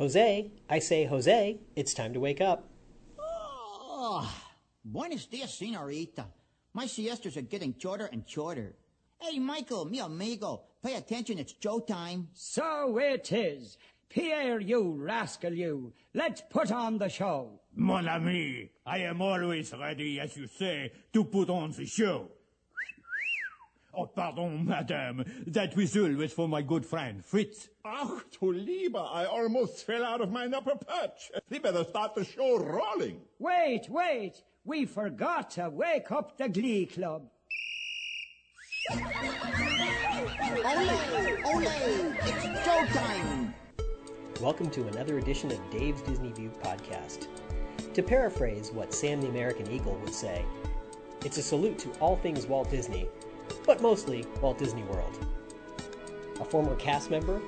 Jose, I say, Jose, it's time to wake up. Oh, buenos dias, senorita. My siestas are getting shorter and shorter. Hey, Michael, mi amigo, pay attention, it's Joe time. So it is. Pierre, you rascal, you. Let's put on the show. Mon ami, I am always ready, as you say, to put on the show. Oh, pardon, madame. That whistle was for my good friend, Fritz. Ach, du lieber, I almost fell out of my upper perch. We better start the show rolling. Wait, wait. We forgot to wake up the Glee Club. Ole, ole, it's Joe time. Welcome to another edition of Dave's Disney View podcast. To paraphrase what Sam the American Eagle would say, it's a salute to all things Walt Disney, but mostly Walt Disney World. A former cast member,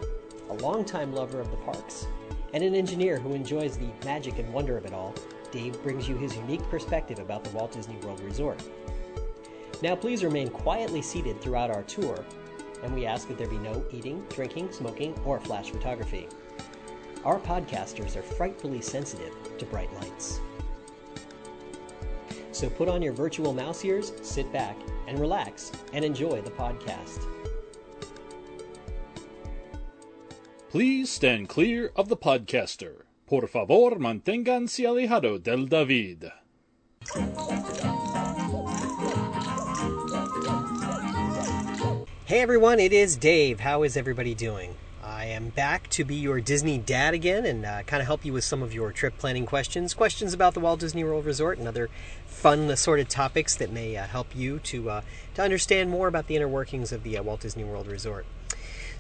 a longtime lover of the parks, and an engineer who enjoys the magic and wonder of it all, Dave brings you his unique perspective about the Walt Disney World Resort. Now, please remain quietly seated throughout our tour, and we ask that there be no eating, drinking, smoking, or flash photography. Our podcasters are frightfully sensitive to bright lights. So put on your virtual mouse ears, sit back, and relax, and enjoy the podcast. Please stand clear of the podcaster. Por favor, manténganse alejado del David. Hey everyone, it is Dave. How is everybody doing? I am back to be your Disney dad again and uh, kind of help you with some of your trip planning questions, questions about the Walt Disney World Resort, and other fun assorted topics that may uh, help you to uh, to understand more about the inner workings of the uh, Walt Disney World Resort.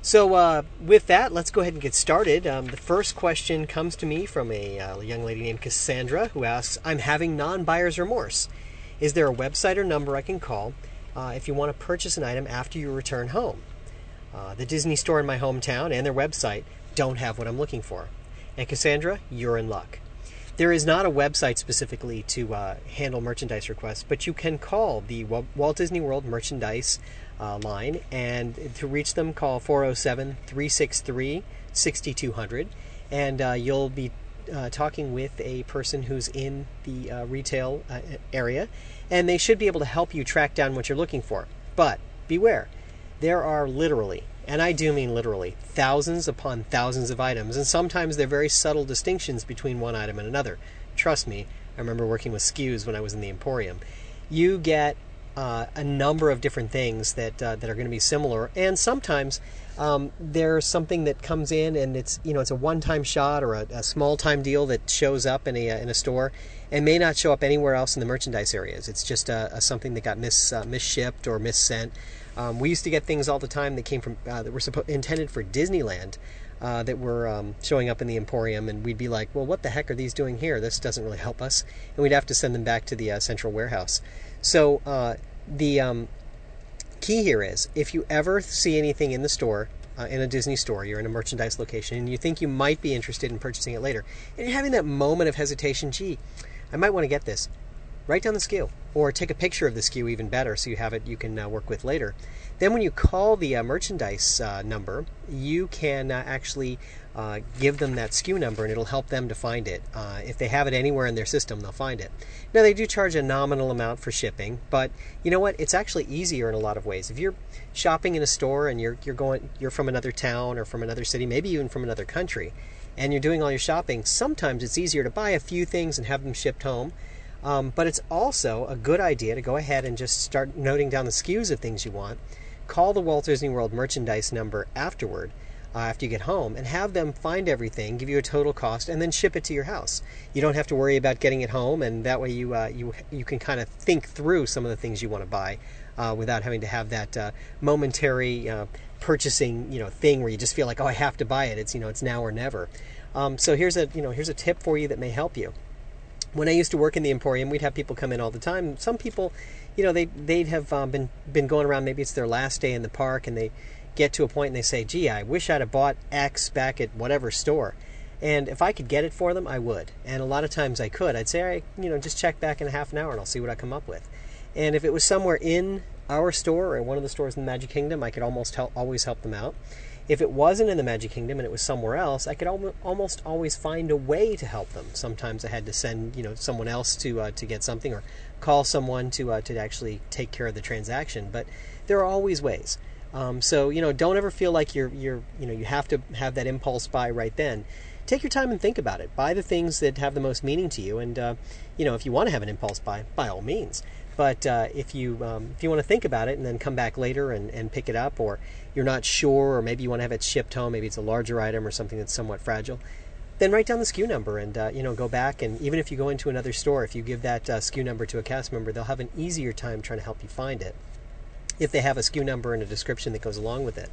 So, uh, with that, let's go ahead and get started. Um, the first question comes to me from a uh, young lady named Cassandra who asks, "I'm having non-buyer's remorse. Is there a website or number I can call?" If you want to purchase an item after you return home. Uh, the Disney store in my hometown and their website don't have what I'm looking for. And Cassandra, you're in luck. There is not a website specifically to uh, handle merchandise requests, but you can call the Walt Disney World merchandise uh, line, and to reach them, call 407 363 6200, and uh, you'll be uh, talking with a person who's in the uh, retail uh, area, and they should be able to help you track down what you're looking for. But beware, there are literally, and I do mean literally, thousands upon thousands of items, and sometimes they're very subtle distinctions between one item and another. Trust me, I remember working with SKUs when I was in the Emporium. You get uh, a number of different things that uh, that are going to be similar, and sometimes um, there's something that comes in and it's you know it's a one-time shot or a, a small-time deal that shows up in a in a store and may not show up anywhere else in the merchandise areas. It's just a, a something that got mis uh, misshipped or missent. Um, we used to get things all the time that came from uh, that were suppo- intended for Disneyland. Uh, that were um, showing up in the Emporium, and we'd be like, "Well, what the heck are these doing here? This doesn't really help us," and we'd have to send them back to the uh, central warehouse. So uh, the um, key here is if you ever see anything in the store, uh, in a Disney store, you're in a merchandise location, and you think you might be interested in purchasing it later, and you're having that moment of hesitation, gee, I might want to get this. Write down the SKU, or take a picture of the SKU, even better, so you have it you can uh, work with later. Then, when you call the uh, merchandise uh, number, you can uh, actually uh, give them that SKU number and it'll help them to find it. Uh, if they have it anywhere in their system, they'll find it. Now, they do charge a nominal amount for shipping, but you know what? It's actually easier in a lot of ways. If you're shopping in a store and you're, you're going, you're from another town or from another city, maybe even from another country, and you're doing all your shopping, sometimes it's easier to buy a few things and have them shipped home. Um, but it's also a good idea to go ahead and just start noting down the SKUs of things you want. Call the Walt Disney World merchandise number afterward uh, after you get home and have them find everything, give you a total cost, and then ship it to your house. You don't have to worry about getting it home, and that way you uh, you you can kind of think through some of the things you want to buy uh, without having to have that uh, momentary uh, purchasing you know thing where you just feel like oh I have to buy it. It's you know it's now or never. Um, so here's a you know here's a tip for you that may help you. When I used to work in the Emporium, we'd have people come in all the time. Some people, you know, they they'd have um, been been going around. Maybe it's their last day in the park, and they get to a point and they say, gee, I wish I'd have bought X back at whatever store. And if I could get it for them, I would. And a lot of times I could. I'd say, I, you know, just check back in a half an hour and I'll see what I come up with. And if it was somewhere in our store or one of the stores in the Magic Kingdom, I could almost help, always help them out. If it wasn't in the Magic Kingdom and it was somewhere else, I could al- almost always find a way to help them. Sometimes I had to send you know someone else to uh, to get something or call someone to uh, to actually take care of the transaction. But there are always ways. Um, so you know, don't ever feel like you're you're you know you have to have that impulse buy right then. Take your time and think about it. Buy the things that have the most meaning to you, and uh, you know if you want to have an impulse buy, by all means. But uh, if you um, if you want to think about it and then come back later and, and pick it up, or you're not sure, or maybe you want to have it shipped home, maybe it's a larger item or something that's somewhat fragile, then write down the SKU number and uh, you know go back and even if you go into another store, if you give that uh, SKU number to a cast member, they'll have an easier time trying to help you find it if they have a SKU number and a description that goes along with it.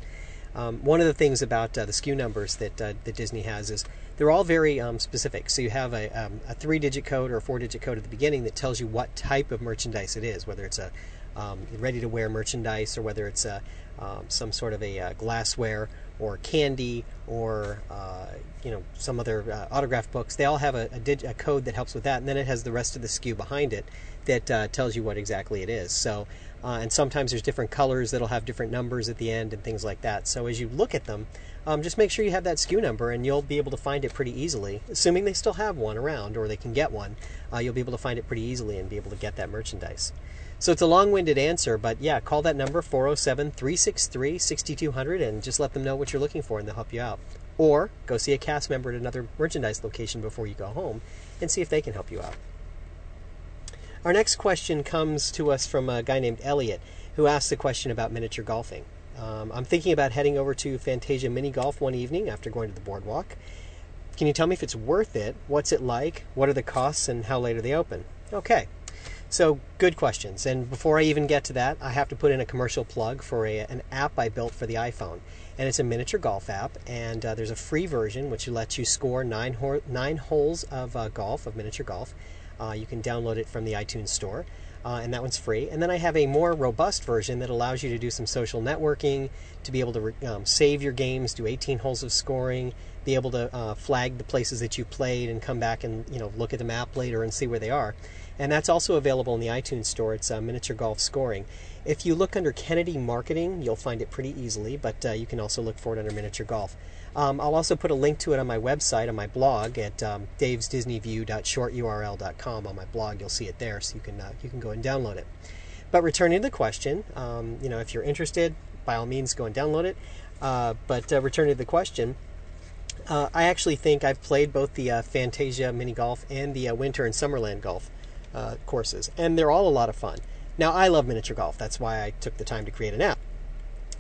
Um, one of the things about uh, the SKU numbers that, uh, that Disney has is they're all very um, specific. So you have a, um, a three digit code or a four digit code at the beginning that tells you what type of merchandise it is, whether it's a um, ready to wear merchandise or whether it's a, um, some sort of a uh, glassware or candy or uh, you know some other uh, autograph books. They all have a, a, dig- a, code that helps with that, and then it has the rest of the SKU behind it that uh, tells you what exactly it is. So uh, and sometimes there's different colors that'll have different numbers at the end and things like that. So as you look at them, um, just make sure you have that SKU number and you'll be able to find it pretty easily. Assuming they still have one around or they can get one, uh, you'll be able to find it pretty easily and be able to get that merchandise. So it's a long winded answer, but yeah, call that number 407 363 6200 and just let them know what you're looking for and they'll help you out. Or go see a cast member at another merchandise location before you go home and see if they can help you out. Our next question comes to us from a guy named Elliot, who asked a question about miniature golfing. Um, I'm thinking about heading over to Fantasia Mini Golf one evening after going to the boardwalk. Can you tell me if it's worth it? What's it like? What are the costs and how late are they open? Okay. So, good questions. And before I even get to that, I have to put in a commercial plug for a, an app I built for the iPhone. And it's a miniature golf app, and uh, there's a free version which lets you score nine, ho- nine holes of uh, golf, of miniature golf, uh, you can download it from the iTunes Store, uh, and that one's free. And then I have a more robust version that allows you to do some social networking, to be able to re- um, save your games, do 18 holes of scoring, be able to uh, flag the places that you played, and come back and you know look at the map later and see where they are. And that's also available in the iTunes Store. It's uh, miniature golf scoring. If you look under Kennedy Marketing, you'll find it pretty easily, but uh, you can also look for it under miniature golf. Um, I'll also put a link to it on my website, on my blog at um, davesdisneyview.shorturl.com. On my blog, you'll see it there, so you can uh, you can go and download it. But returning to the question, um, you know, if you're interested, by all means, go and download it. Uh, but uh, returning to the question, uh, I actually think I've played both the uh, Fantasia Mini Golf and the uh, Winter and Summerland Golf courses, and they're all a lot of fun. Now, I love miniature golf. That's why I took the time to create an app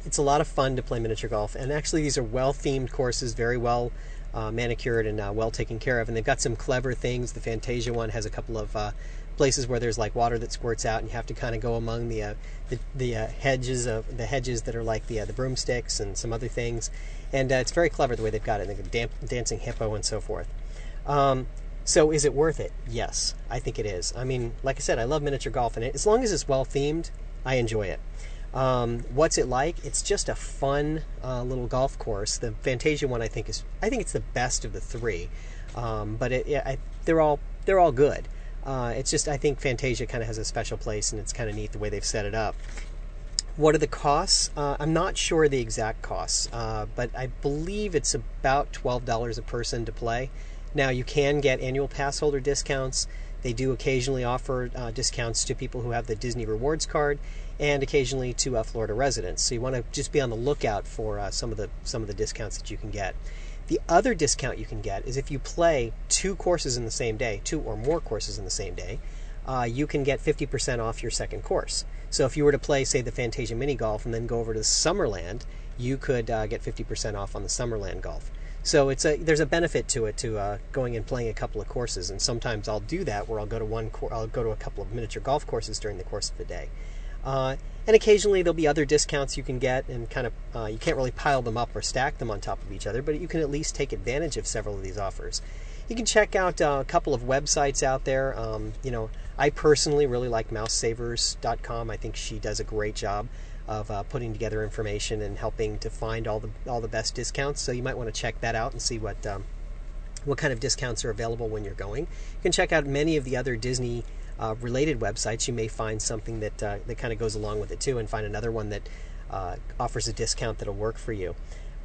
it's a lot of fun to play miniature golf. And actually, these are well themed courses, very well uh, manicured and uh, well taken care of. And they've got some clever things. The Fantasia one has a couple of uh, places where there's like water that squirts out, and you have to kind of go among the uh, the, the uh, hedges of the hedges that are like the uh, the broomsticks and some other things. And it's very clever the way they've got it. Like damp, dancing hippo and so forth. Um, so is it worth it? Yes, I think it is. I mean, like I said, I love miniature golf, and as long as it's well themed, I enjoy it. Um, what's it like? It's just a fun uh, little golf course. The Fantasia one, I think, is I think it's the best of the three, um, but it, I, they're all they're all good. Uh, it's just I think Fantasia kind of has a special place, and it's kind of neat the way they've set it up. What are the costs? Uh, I'm not sure the exact costs, uh, but I believe it's about twelve dollars a person to play. Now you can get annual pass holder discounts. They do occasionally offer uh, discounts to people who have the Disney Rewards card, and occasionally to uh, Florida residents. So you want to just be on the lookout for uh, some of the some of the discounts that you can get. The other discount you can get is if you play two courses in the same day, two or more courses in the same day, uh, you can get 50% off your second course. So if you were to play, say, the Fantasia Mini Golf and then go over to Summerland, you could uh, get 50% off on the Summerland Golf. So it's a there's a benefit to it to uh, going and playing a couple of courses, and sometimes I'll do that where I'll go to one I'll go to a couple of miniature golf courses during the course of the day. Uh, and occasionally there'll be other discounts you can get, and kind of uh, you can't really pile them up or stack them on top of each other, but you can at least take advantage of several of these offers. You can check out uh, a couple of websites out there. Um, you know, I personally really like mousesavers.com. I think she does a great job of uh, putting together information and helping to find all the all the best discounts. So you might want to check that out and see what um, what kind of discounts are available when you're going. You can check out many of the other Disney uh, related websites, you may find something that uh, that kind of goes along with it too, and find another one that uh, offers a discount that'll work for you.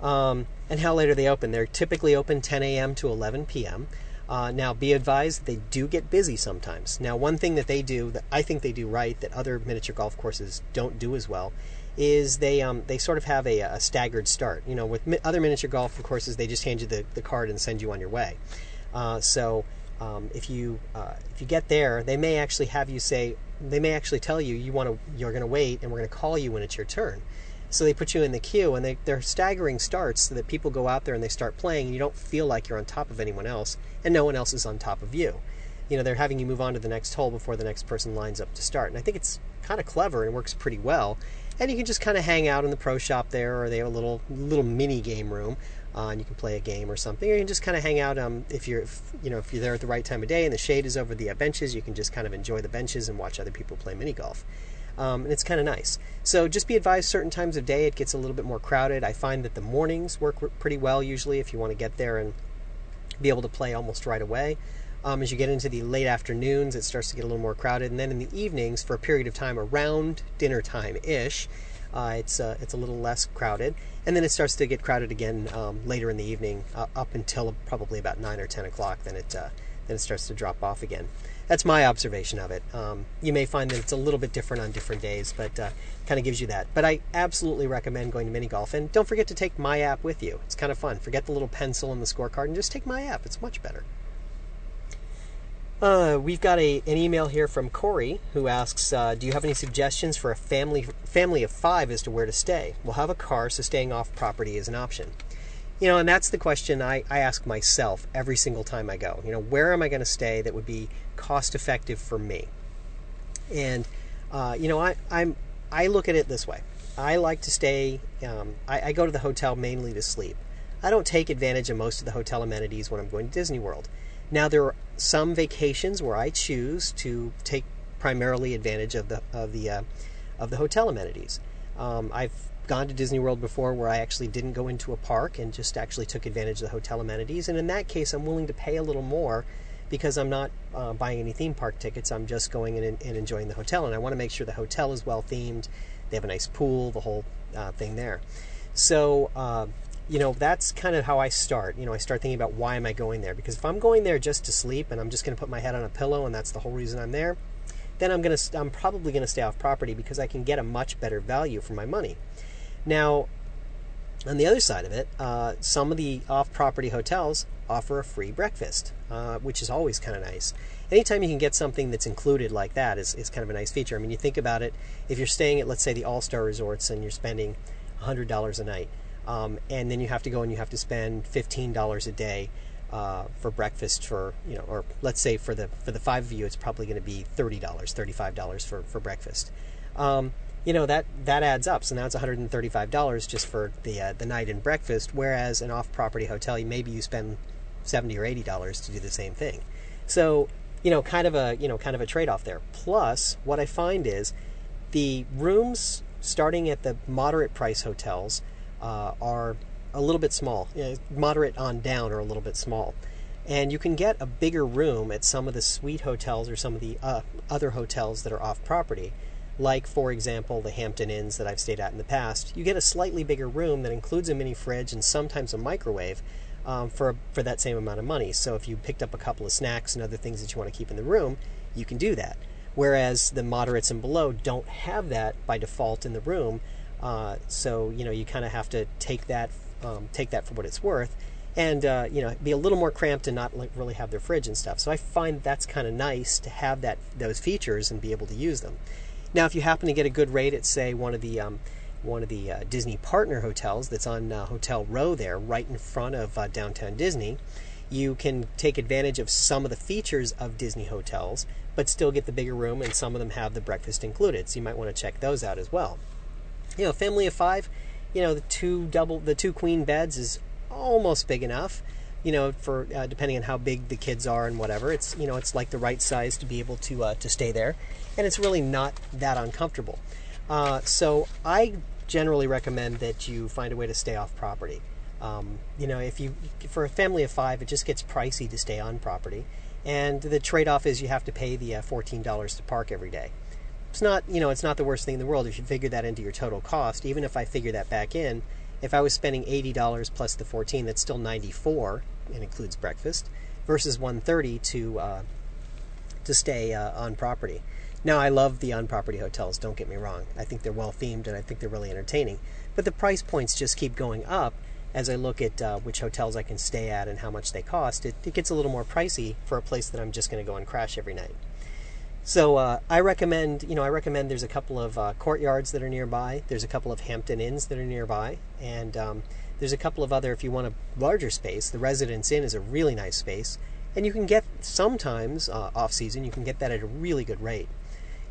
Um, and how late are they open? They're typically open 10 a.m. to 11 p.m. Uh, now, be advised they do get busy sometimes. Now, one thing that they do that I think they do right that other miniature golf courses don't do as well is they um, they sort of have a, a staggered start. You know, with mi- other miniature golf courses, they just hand you the, the card and send you on your way. Uh, so um, if you uh, if you get there, they may actually have you say they may actually tell you you want to you're going to wait and we're going to call you when it's your turn. So they put you in the queue and they, they're staggering starts so that people go out there and they start playing and you don't feel like you're on top of anyone else and no one else is on top of you. You know, they're having you move on to the next hole before the next person lines up to start. And I think it's kind of clever and works pretty well. And you can just kind of hang out in the pro shop there or they have a little little mini game room uh, and you can play a game or something. Or you can just kind of hang out um, if you're if, you know if you're there at the right time of day and the shade is over the uh, benches, you can just kind of enjoy the benches and watch other people play mini golf um, and it's kind of nice. So just be advised certain times of day it gets a little bit more crowded. I find that the mornings work pretty well usually if you want to get there and be able to play almost right away. Um, as you get into the late afternoons, it starts to get a little more crowded, and then in the evenings, for a period of time around dinner time ish, uh, it's uh, it's a little less crowded, and then it starts to get crowded again um, later in the evening, uh, up until probably about nine or ten o'clock. Then it uh, then it starts to drop off again that's my observation of it. Um, you may find that it's a little bit different on different days, but uh, kind of gives you that. But I absolutely recommend going to mini golf, and don't forget to take my app with you. It's kind of fun. Forget the little pencil and the scorecard, and just take my app. It's much better. Uh, we've got a, an email here from Corey who asks, uh, "Do you have any suggestions for a family family of five as to where to stay? We'll have a car, so staying off property is an option." You know, and that's the question I, I ask myself every single time I go. You know, where am I going to stay that would be cost effective for me? And uh, you know, I, I'm I look at it this way. I like to stay. Um, I, I go to the hotel mainly to sleep. I don't take advantage of most of the hotel amenities when I'm going to Disney World. Now there are some vacations where I choose to take primarily advantage of the of the uh, of the hotel amenities. Um, I've gone to Disney World before where I actually didn't go into a park and just actually took advantage of the hotel amenities. And in that case, I'm willing to pay a little more because I'm not uh, buying any theme park tickets. I'm just going in and, and, enjoying the hotel. And I want to make sure the hotel is well themed. They have a nice pool, the whole uh, thing there. So, uh, you know, that's kind of how I start. You know, I start thinking about why am I going there? Because if I'm going there just to sleep and I'm just going to put my head on a pillow and that's the whole reason I'm there, then I'm going to I'm probably going to stay off property because I can get a much better value for my money. Now, on the other side of it, uh, some of the off property hotels offer a free breakfast, uh, which is always kind of nice. Anytime you can get something that's included like that is, is kind of a nice feature. I mean, you think about it, if you're staying at, let's say, the All Star Resorts and you're spending $100 a night, um, and then you have to go and you have to spend $15 a day uh, for breakfast for you know or let's say for the for the five of you it's probably going to be $30 $35 for, for breakfast um, you know that that adds up. So now it's $135 just for the uh, the night and breakfast. Whereas an off-property hotel, maybe you spend 70 or 80 dollars to do the same thing. So you know, kind of a you know kind of a trade-off there. Plus, what I find is the rooms starting at the moderate price hotels uh, are a little bit small. Moderate on down are a little bit small. And you can get a bigger room at some of the suite hotels or some of the uh, other hotels that are off property like for example the Hampton Inns that I've stayed at in the past, you get a slightly bigger room that includes a mini fridge and sometimes a microwave um, for for that same amount of money. So if you picked up a couple of snacks and other things that you want to keep in the room, you can do that. Whereas the moderates and below don't have that by default in the room, uh, so you know you kind of have to take that um, take that for what it's worth, and uh, you know be a little more cramped and not like really have their fridge and stuff. So I find that's kind of nice to have that those features and be able to use them. Now, if you happen to get a good rate at, say, one of the um, one of the uh, Disney partner hotels that's on uh, Hotel Row there, right in front of uh, downtown Disney, you can take advantage of some of the features of Disney hotels, but still get the bigger room, and some of them have the breakfast included. So you might want to check those out as well. You know, family of five, you know, the two double, the two queen beds is almost big enough you know, for uh, depending on how big the kids are and whatever. It's you know, it's like the right size to be able to uh, to stay there, and it's really not that uncomfortable. Uh, so I generally recommend that you find a way to stay off property. Um, you know, if you for a family of five, it just gets pricey to stay on property, and the trade-off is you have to pay the uh, fourteen dollars to park every day. It's not you know, it's not the worst thing in the world You should figure that into your total cost. Even if I figure that back in, If I was spending $80 plus the 14, that's still 94 and includes breakfast versus 130 to uh, to stay uh, on property. Now, I love the on property hotels, don't get me wrong. I think they're well themed and I think they're really entertaining. But the price points just keep going up as I look at uh, which hotels I can stay at and how much they cost. It, it gets a little more pricey for a place that I'm just going to go and crash every night. So uh, I recommend, you know, I recommend there's a couple of uh, courtyards that are nearby. There's a couple of Hampton Inns that are nearby, and um, there's a couple of other. If you want a larger space, the Residence Inn is a really nice space, and you can get sometimes uh, off season. You can get that at a really good rate.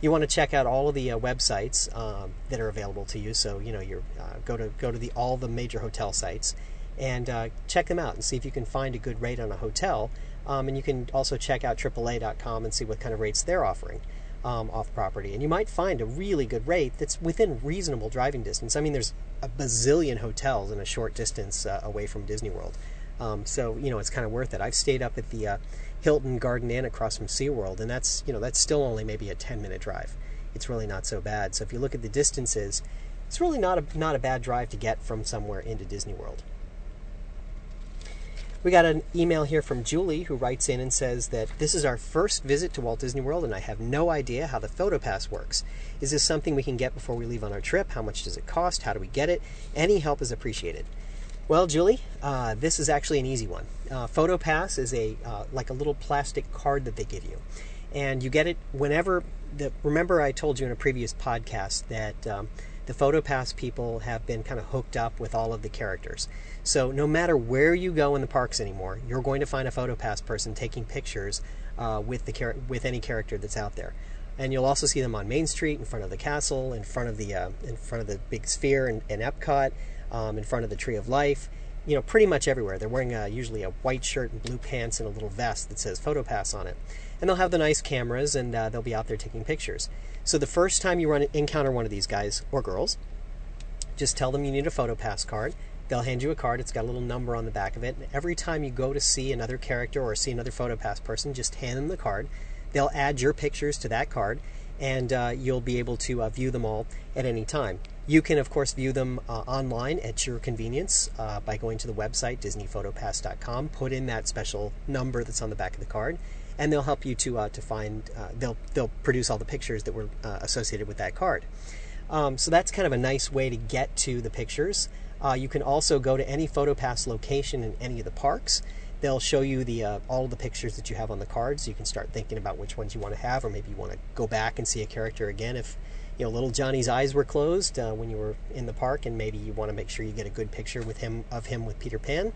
You want to check out all of the uh, websites um, that are available to you. So you know, you uh, go to go to the all the major hotel sites and uh, check them out and see if you can find a good rate on a hotel. Um, and you can also check out AAA.com and see what kind of rates they're offering um, off property. And you might find a really good rate that's within reasonable driving distance. I mean, there's a bazillion hotels in a short distance uh, away from Disney World. Um, so, you know, it's kind of worth it. I've stayed up at the uh, Hilton Garden Inn across from SeaWorld, and that's, you know, that's still only maybe a 10 minute drive. It's really not so bad. So if you look at the distances, it's really not a, not a bad drive to get from somewhere into Disney World. We got an email here from Julie who writes in and says that this is our first visit to Walt Disney World and I have no idea how the PhotoPass works. Is this something we can get before we leave on our trip? How much does it cost? How do we get it? Any help is appreciated. Well, Julie, uh, this is actually an easy one. Uh, PhotoPass is a uh, like a little plastic card that they give you, and you get it whenever. The, remember, I told you in a previous podcast that um, the PhotoPass people have been kind of hooked up with all of the characters. So no matter where you go in the parks anymore, you're going to find a PhotoPass person taking pictures uh, with the char- with any character that's out there. And you'll also see them on Main Street, in front of the castle, in front of the uh, in front of the big sphere in, in Epcot, um, in front of the Tree of Life. You know, pretty much everywhere. They're wearing a, usually a white shirt and blue pants and a little vest that says PhotoPass on it. And they'll have the nice cameras, and uh, they'll be out there taking pictures. So the first time you run encounter one of these guys or girls, just tell them you need a PhotoPass card. They'll hand you a card. It's got a little number on the back of it. And every time you go to see another character or see another PhotoPass person, just hand them the card. They'll add your pictures to that card, and uh, you'll be able to uh, view them all at any time. You can, of course, view them uh, online at your convenience uh, by going to the website, DisneyPhotoPass.com. Put in that special number that's on the back of the card, and they'll help you to uh, to find. Uh, they'll they'll produce all the pictures that were uh, associated with that card. Um, so that's kind of a nice way to get to the pictures. Uh, you can also go to any PhotoPass location in any of the parks. They'll show you the uh, all the pictures that you have on the card, so you can start thinking about which ones you want to have, or maybe you want to go back and see a character again if you know little Johnny's eyes were closed uh, when you were in the park, and maybe you want to make sure you get a good picture with him of him with Peter Pan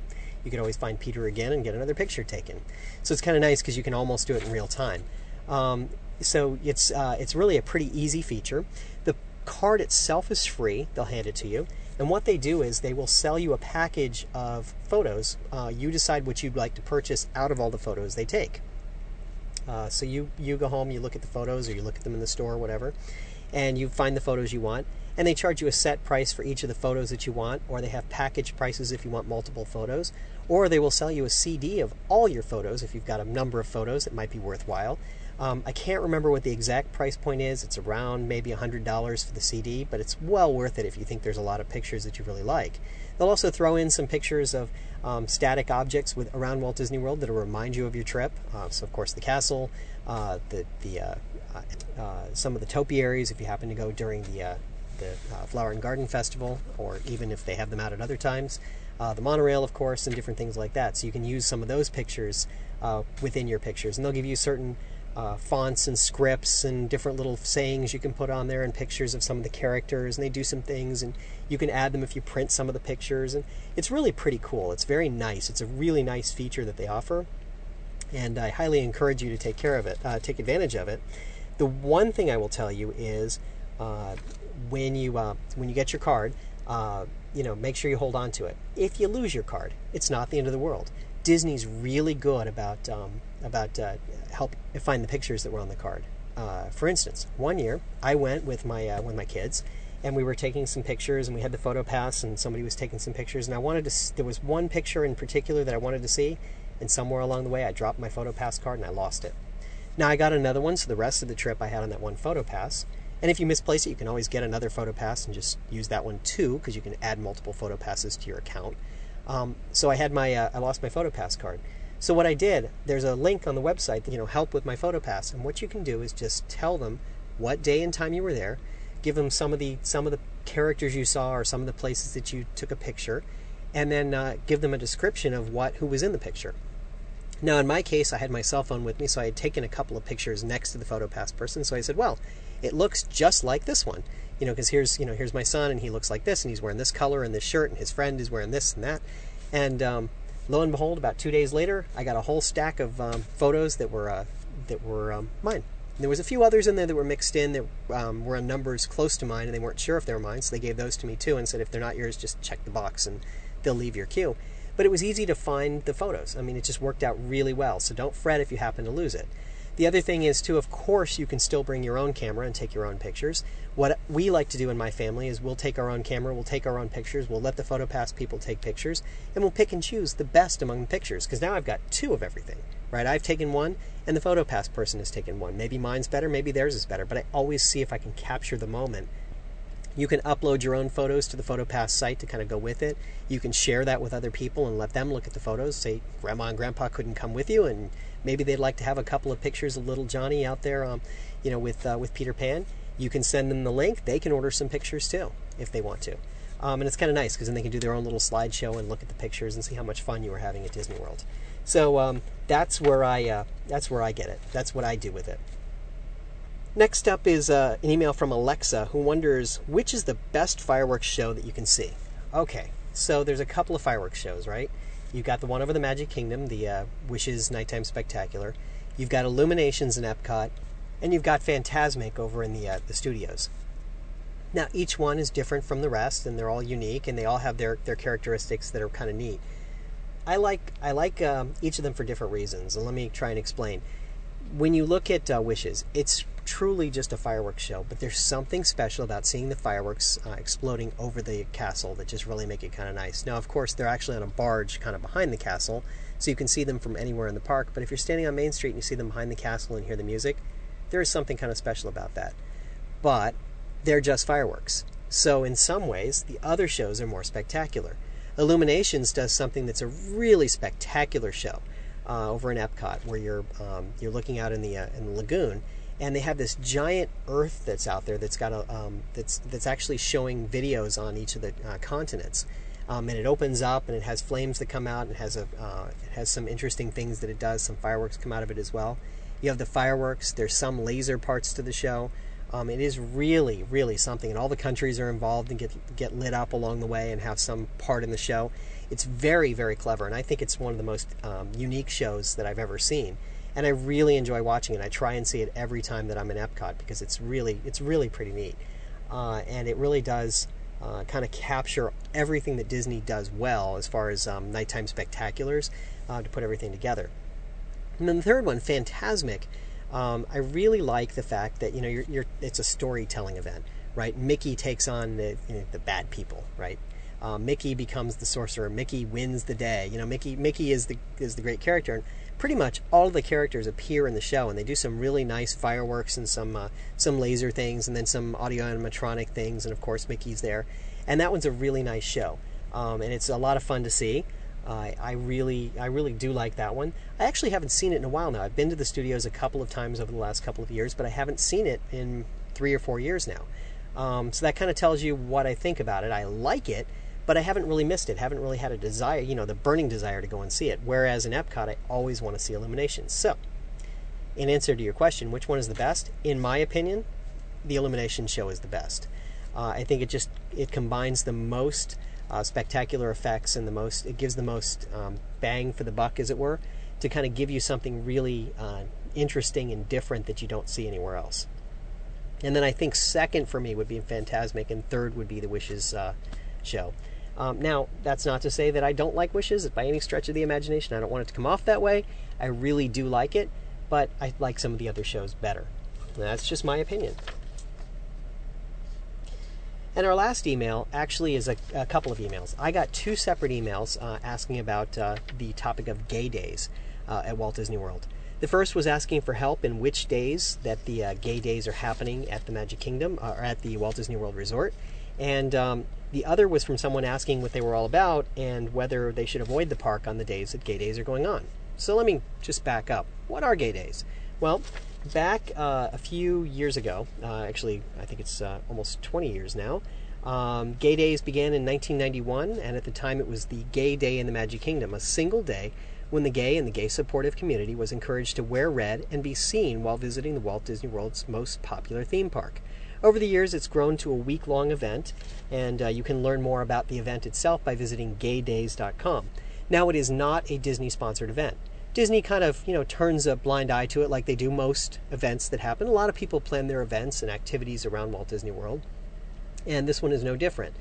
you can always find Peter again and get another picture taken. So it's kind of nice because you can almost do it in real time. Um, so it's uh, it's really a pretty easy feature. The card itself is free; they'll hand it to you. And what they do is they will sell you a package of photos. Uh, you decide what you'd like to purchase out of all the photos they take. Uh, so you you go home, you look at the photos, or you look at them in the store, or whatever, and you find the photos you want and they charge you a set price for each of the photos that you want, or they have package prices if you want multiple photos, or they will sell you a CD of all your photos if you've got a number of photos that might be worthwhile. Um, I can't remember what the exact price point is. It's around maybe $100 for the CD, but it's well worth it if you think there's a lot of pictures that you really like. They'll also throw in some pictures of um, static objects with around Walt Disney World that'll remind you of your trip. Uh, so, of course, the castle, uh, the the uh, uh, some of the topiaries if you happen to go during the uh, the uh, Flower and Garden Festival, or even if they have them out at other times. Uh, the monorail, of course, and different things like that. So you can use some of those pictures uh, within your pictures, and they'll give you certain uh, fonts and scripts and different little sayings you can put on there and pictures of some of the characters, and they do some things, and you can add them if you print some of the pictures, and it's really pretty cool. It's very nice. It's a really nice feature that they offer, and I highly encourage you to take care of it, uh, take advantage of it. The one thing I will tell you is uh, when you uh, when you get your card, uh, you know, make sure you hold on to it. If you lose your card, it's not the end of the world. Disney's really good about um, about uh, help find the pictures that were on the card. Uh, for instance, one year I went with my uh, with my kids, and we were taking some pictures, and we had the photo pass, and somebody was taking some pictures, and I wanted to. There was one picture in particular that I wanted to see, and somewhere along the way I dropped my photo pass card and I lost it. Now I got another one, so the rest of the trip I had on that one photo pass, And if you misplace it, you can always get another PhotoPass and just use that one too, because you can add multiple PhotoPasses to your account. Um, so I had my, uh, I lost my PhotoPass card. So what I did, there's a link on the website that you know help with my PhotoPass, and what you can do is just tell them what day and time you were there, give them some of the some of the characters you saw or some of the places that you took a picture, and then uh, give them a description of what who was in the picture. Now, in my case, I had my cell phone with me, so I had taken a couple of pictures next to the PhotoPass person. So I said, "Well, it looks just like this one, you know, because here's you know here's my son, and he looks like this, and he's wearing this color and this shirt, and his friend is wearing this and that." And um, lo and behold, about two days later, I got a whole stack of um, photos that were uh, that were um, mine. There was a few others in there that were mixed in that um, were on numbers close to mine, and they weren't sure if they were mine, so they gave those to me too and said, if they're not yours, just check the box and they'll leave your queue. But it was easy to find the photos. I mean, it just worked out really well, so don't fret if you happen to lose it. The other thing is, too, of course, you can still bring your own camera and take your own pictures. What we like to do in my family is we'll take our own camera, we'll take our own pictures, we'll let the PhotoPass people take pictures, and we'll pick and choose the best among the pictures, because now I've got two of everything right? I've taken one, and the PhotoPass person has taken one. Maybe mine's better, maybe theirs is better, but I always see if I can capture the moment. You can upload your own photos to the PhotoPass site to kind of go with it. You can share that with other people and let them look at the photos. Say, Grandma and Grandpa couldn't come with you, and maybe they'd like to have a couple of pictures of little Johnny out there, um, you know, with uh, with Peter Pan. You can send them the link. They can order some pictures too if they want to. Um, and it's kind of nice because then they can do their own little slideshow and look at the pictures and see how much fun you were having at Disney World. So um, that's where I uh, that's where I get it. That's what I do with it. Next up is uh, an email from Alexa who wonders which is the best fireworks show that you can see. Okay, so there's a couple of fireworks shows, right? You've got the one over the Magic Kingdom, the uh, Wishes Nighttime Spectacular. You've got Illuminations in Epcot, and you've got Fantasmic over in the uh, the studios. Now each one is different from the rest, and they're all unique, and they all have their their characteristics that are kind of neat. I like I like um, each of them for different reasons, and let me try and explain. When you look at uh, Wishes, it's truly just a fireworks show, but there's something special about seeing the fireworks uh, exploding over the castle that just really make it kind of nice. Now, of course, they're actually on a barge kind of behind the castle, so you can see them from anywhere in the park. But if you're standing on Main Street and you see them behind the castle and hear the music, there is something kind of special about that. But they're just fireworks. So, in some ways, the other shows are more spectacular. Illuminations does something that's a really spectacular show uh, over in Epcot, where you're um, you're looking out in the uh, in the lagoon, and they have this giant Earth that's out there that's got a um, that's that's actually showing videos on each of the uh, continents. Um, and it opens up and it has flames that come out and has a uh, it has some interesting things that it does. Some fireworks come out of it as well. You have the fireworks. There's some laser parts to the show. Um, it is really, really something, and all the countries are involved and get get lit up along the way and have some part in the show. It's very, very clever, and I think it's one of the most um, unique shows that I've ever seen. And I really enjoy watching it. I try and see it every time that I'm in Epcot because it's really, it's really pretty neat, uh, and it really does uh, kind of capture everything that Disney does well as far as um, nighttime spectaculars uh, to put everything together. And then the third one, Fantasmic um, I really like the fact that you know you're, you're, it's a storytelling event, right? Mickey takes on the you know, the bad people, right? Uh, Mickey becomes the sorcerer. Mickey wins the day. You know, Mickey Mickey is the is the great character, and pretty much all of the characters appear in the show, and they do some really nice fireworks and some uh, some laser things, and then some audio animatronic things, and of course Mickey's there, and that one's a really nice show, um, and it's a lot of fun to see. Uh, I really, I really do like that one. I actually haven't seen it in a while now. I've been to the studios a couple of times over the last couple of years, but I haven't seen it in three or four years now. Um, so that kind of tells you what I think about it. I like it, but I haven't really missed it. Haven't really had a desire, you know, the burning desire to go and see it. Whereas in Epcot, I always want to see Illuminations. So, in answer to your question, which one is the best? In my opinion, the Illumination show is the best. Uh, I think it just it combines the most uh, spectacular effects and the most it gives the most um, bang for the buck, as it were, to kind of give you something really uh, interesting and different that you don't see anywhere else. And then I think second for me would be Fantasmic, and third would be the Wishes uh, show. Um, now, that's not to say that I don't like Wishes by any stretch of the imagination. I don't want it to come off that way. I really do like it, but I like some of the other shows better. That's just my opinion. And our last email actually is a, a couple of emails. I got two separate emails uh, asking about uh, the topic of gay days uh, at Walt Disney World. The first was asking for help in which days that the uh, gay days are happening at the Magic Kingdom uh, or at the Walt Disney World Resort. And um, the other was from someone asking what they were all about and whether they should avoid the park on the days that gay days are going on. So let me just back up. What are gay days? Well, back uh, a few years ago, uh, actually, I think it's uh, almost 20 years now, um, Gay Days began in 1991, and at the time it was the Gay Day in the Magic Kingdom, a single day when the gay and the gay supportive community was encouraged to wear red and be seen while visiting the Walt Disney World's most popular theme park. Over the years, it's grown to a week long event, and uh, you can learn more about the event itself by visiting gaydays.com. Now, it is not a Disney sponsored event. Disney kind of, you know, turns a blind eye to it like they do most events that happen. A lot of people plan their events and activities around Walt Disney World, and this one is no different.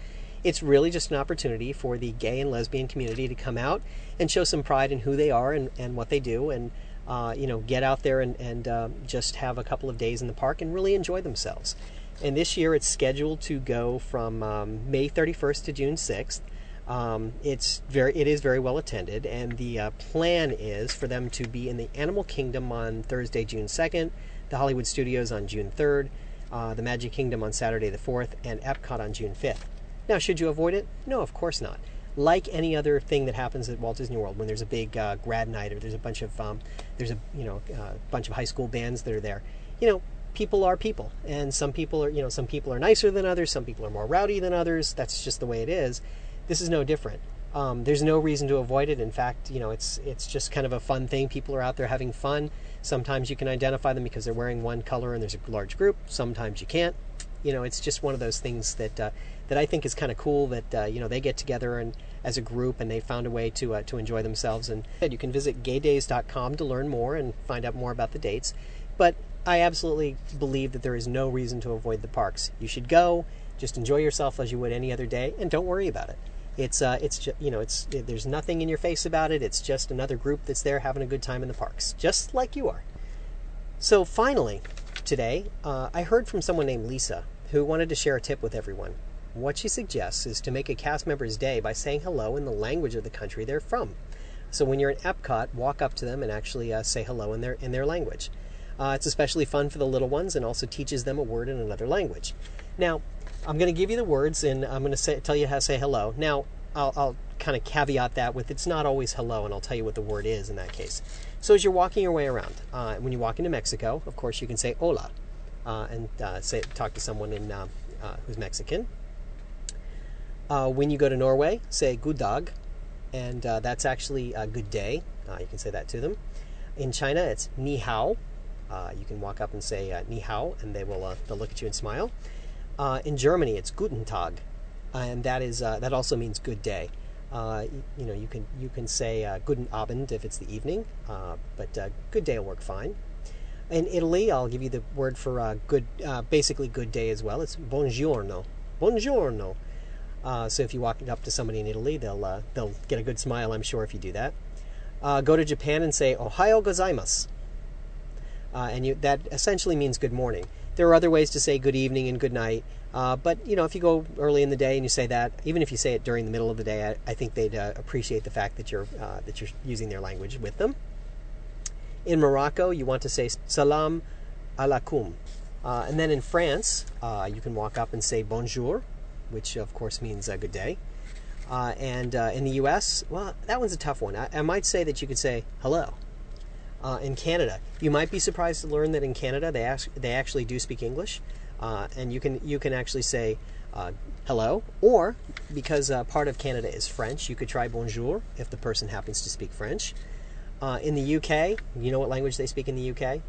It's really just an opportunity for the gay and lesbian community to come out and show some pride in who they are and, and what they do, and uh, you know, get out there and, and uh, just have a couple of days in the park and really enjoy themselves. And this year it's scheduled to go from um, May 31st to June 6th. Um, it's very, it is very well attended, and the uh, plan is for them to be in the Animal Kingdom on Thursday, June 2nd, the Hollywood Studios on June 3rd, uh, the Magic Kingdom on Saturday the 4th, and Epcot on June 5th. Now, should you avoid it? No, of course not. Like any other thing that happens at Walt Disney World, when there's a big uh, grad night or there's a bunch of um, there's a you know uh, bunch of high school bands that are there, you know, people are people, and some people are you know some people are nicer than others, some people are more rowdy than others. That's just the way it is. This is no different. Um, there's no reason to avoid it. In fact, you know, it's it's just kind of a fun thing. People are out there having fun. Sometimes you can identify them because they're wearing one color and there's a large group. Sometimes you can't. You know, it's just one of those things that uh, that I think is kind of cool. That uh, you know they get together and as a group and they found a way to uh, to enjoy themselves. And you can visit gaydays.com to learn more and find out more about the dates. But I absolutely believe that there is no reason to avoid the parks. You should go. Just enjoy yourself as you would any other day, and don't worry about it. It's uh, it's just, you know it's it, there's nothing in your face about it. It's just another group that's there having a good time in the parks, just like you are. So finally, today uh, I heard from someone named Lisa who wanted to share a tip with everyone. What she suggests is to make a cast member's day by saying hello in the language of the country they're from. So when you're in Epcot, walk up to them and actually uh, say hello in their in their language. Uh, it's especially fun for the little ones and also teaches them a word in another language. Now, I'm going to give you the words and I'm going to say, tell you how to say hello. Now, I'll, I'll kind of caveat that with it's not always hello, and I'll tell you what the word is in that case. So as you're walking your way around, uh, when you walk into Mexico, of course you can say hola, uh, and uh, say talk to someone in uh, uh, who's Mexican. Uh, when you go to Norway, say good and that's actually a good day. you can say that to them. In China, it's ni hao. You can walk up and say ni hao, and they will they'll look at you and smile. in Germany, it's guten tag, and that is that also means good day. Uh, you, you, know, you can you can say uh, "guten Abend" if it's the evening, uh, but uh, "good day" will work fine. In Italy, I'll give you the word for uh, good, uh, basically good day as well. It's "buongiorno." Buongiorno. so if you walk up to somebody in Italy, they'll they'll get a good smile, I'm sure, if you do that. go to Japan and say "Ohayo gozaimasu," and you, that essentially means good morning. There are other ways to say good evening and good night. Uh, but you know, if you go early in the day and you say that, even if you say it during the middle of the day, I, I think they'd uh, appreciate the fact that you're uh, that you're using their language with them. In Morocco, you want to say salam alaikum, uh, and then in France, uh, you can walk up and say bonjour, which of course means a good day. and in the U.S., well, that one's a tough one. I, I might say that you could say hello. In Canada, you might be surprised to learn that in Canada they ask, they actually do speak English. Uh, and you can you can actually say uh, hello, or because uh, part of Canada is French, you could try bonjour if the person happens to speak French. Uh, in the UK, you know what language they speak in the UK?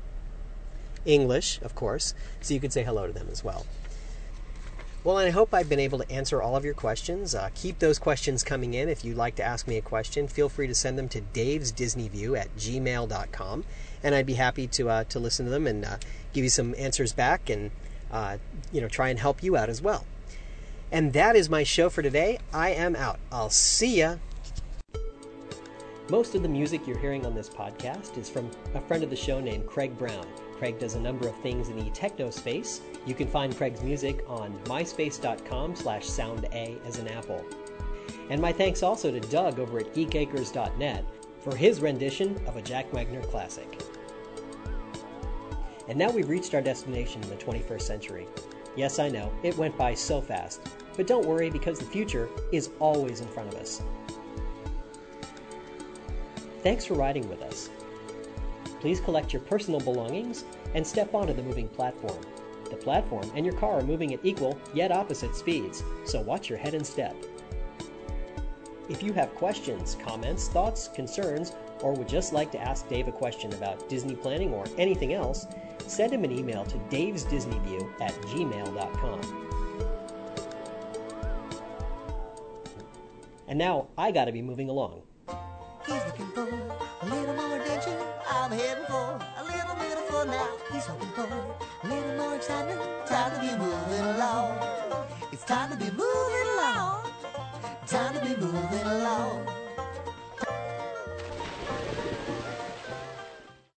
English, of course. So you could say hello to them as well. Well, I hope I've been able to answer all of your questions. Uh, keep those questions coming in. If you'd like to ask me a question, feel free to send them to Dave's Disney View at gmail.com, and I'd be happy to uh, to listen to them and uh, give you some answers back and uh, you know, try and help you out as well. And that is my show for today. I am out. I'll see ya. Most of the music you're hearing on this podcast is from a friend of the show named Craig Brown. Craig does a number of things in the techno space. You can find Craig's music on myspace.com slash sounda as an apple. And my thanks also to Doug over at geekacres.net for his rendition of a Jack Wagner classic. And now we've reached our destination in the 21st century. Yes, I know, it went by so fast. But don't worry because the future is always in front of us. Thanks for riding with us. Please collect your personal belongings and step onto the moving platform. The platform and your car are moving at equal yet opposite speeds, so watch your head and step. If you have questions, comments, thoughts, concerns, or would just like to ask Dave a question about Disney planning or anything else, send him an email to davesdisneyview at gmail.com. And now I gotta be moving along. He's looking for a little more. I'm heading for a little bit of fun now. He's hoping for a little more excitement. Time to be moving along. It's time to be moving along. Time to be moving along.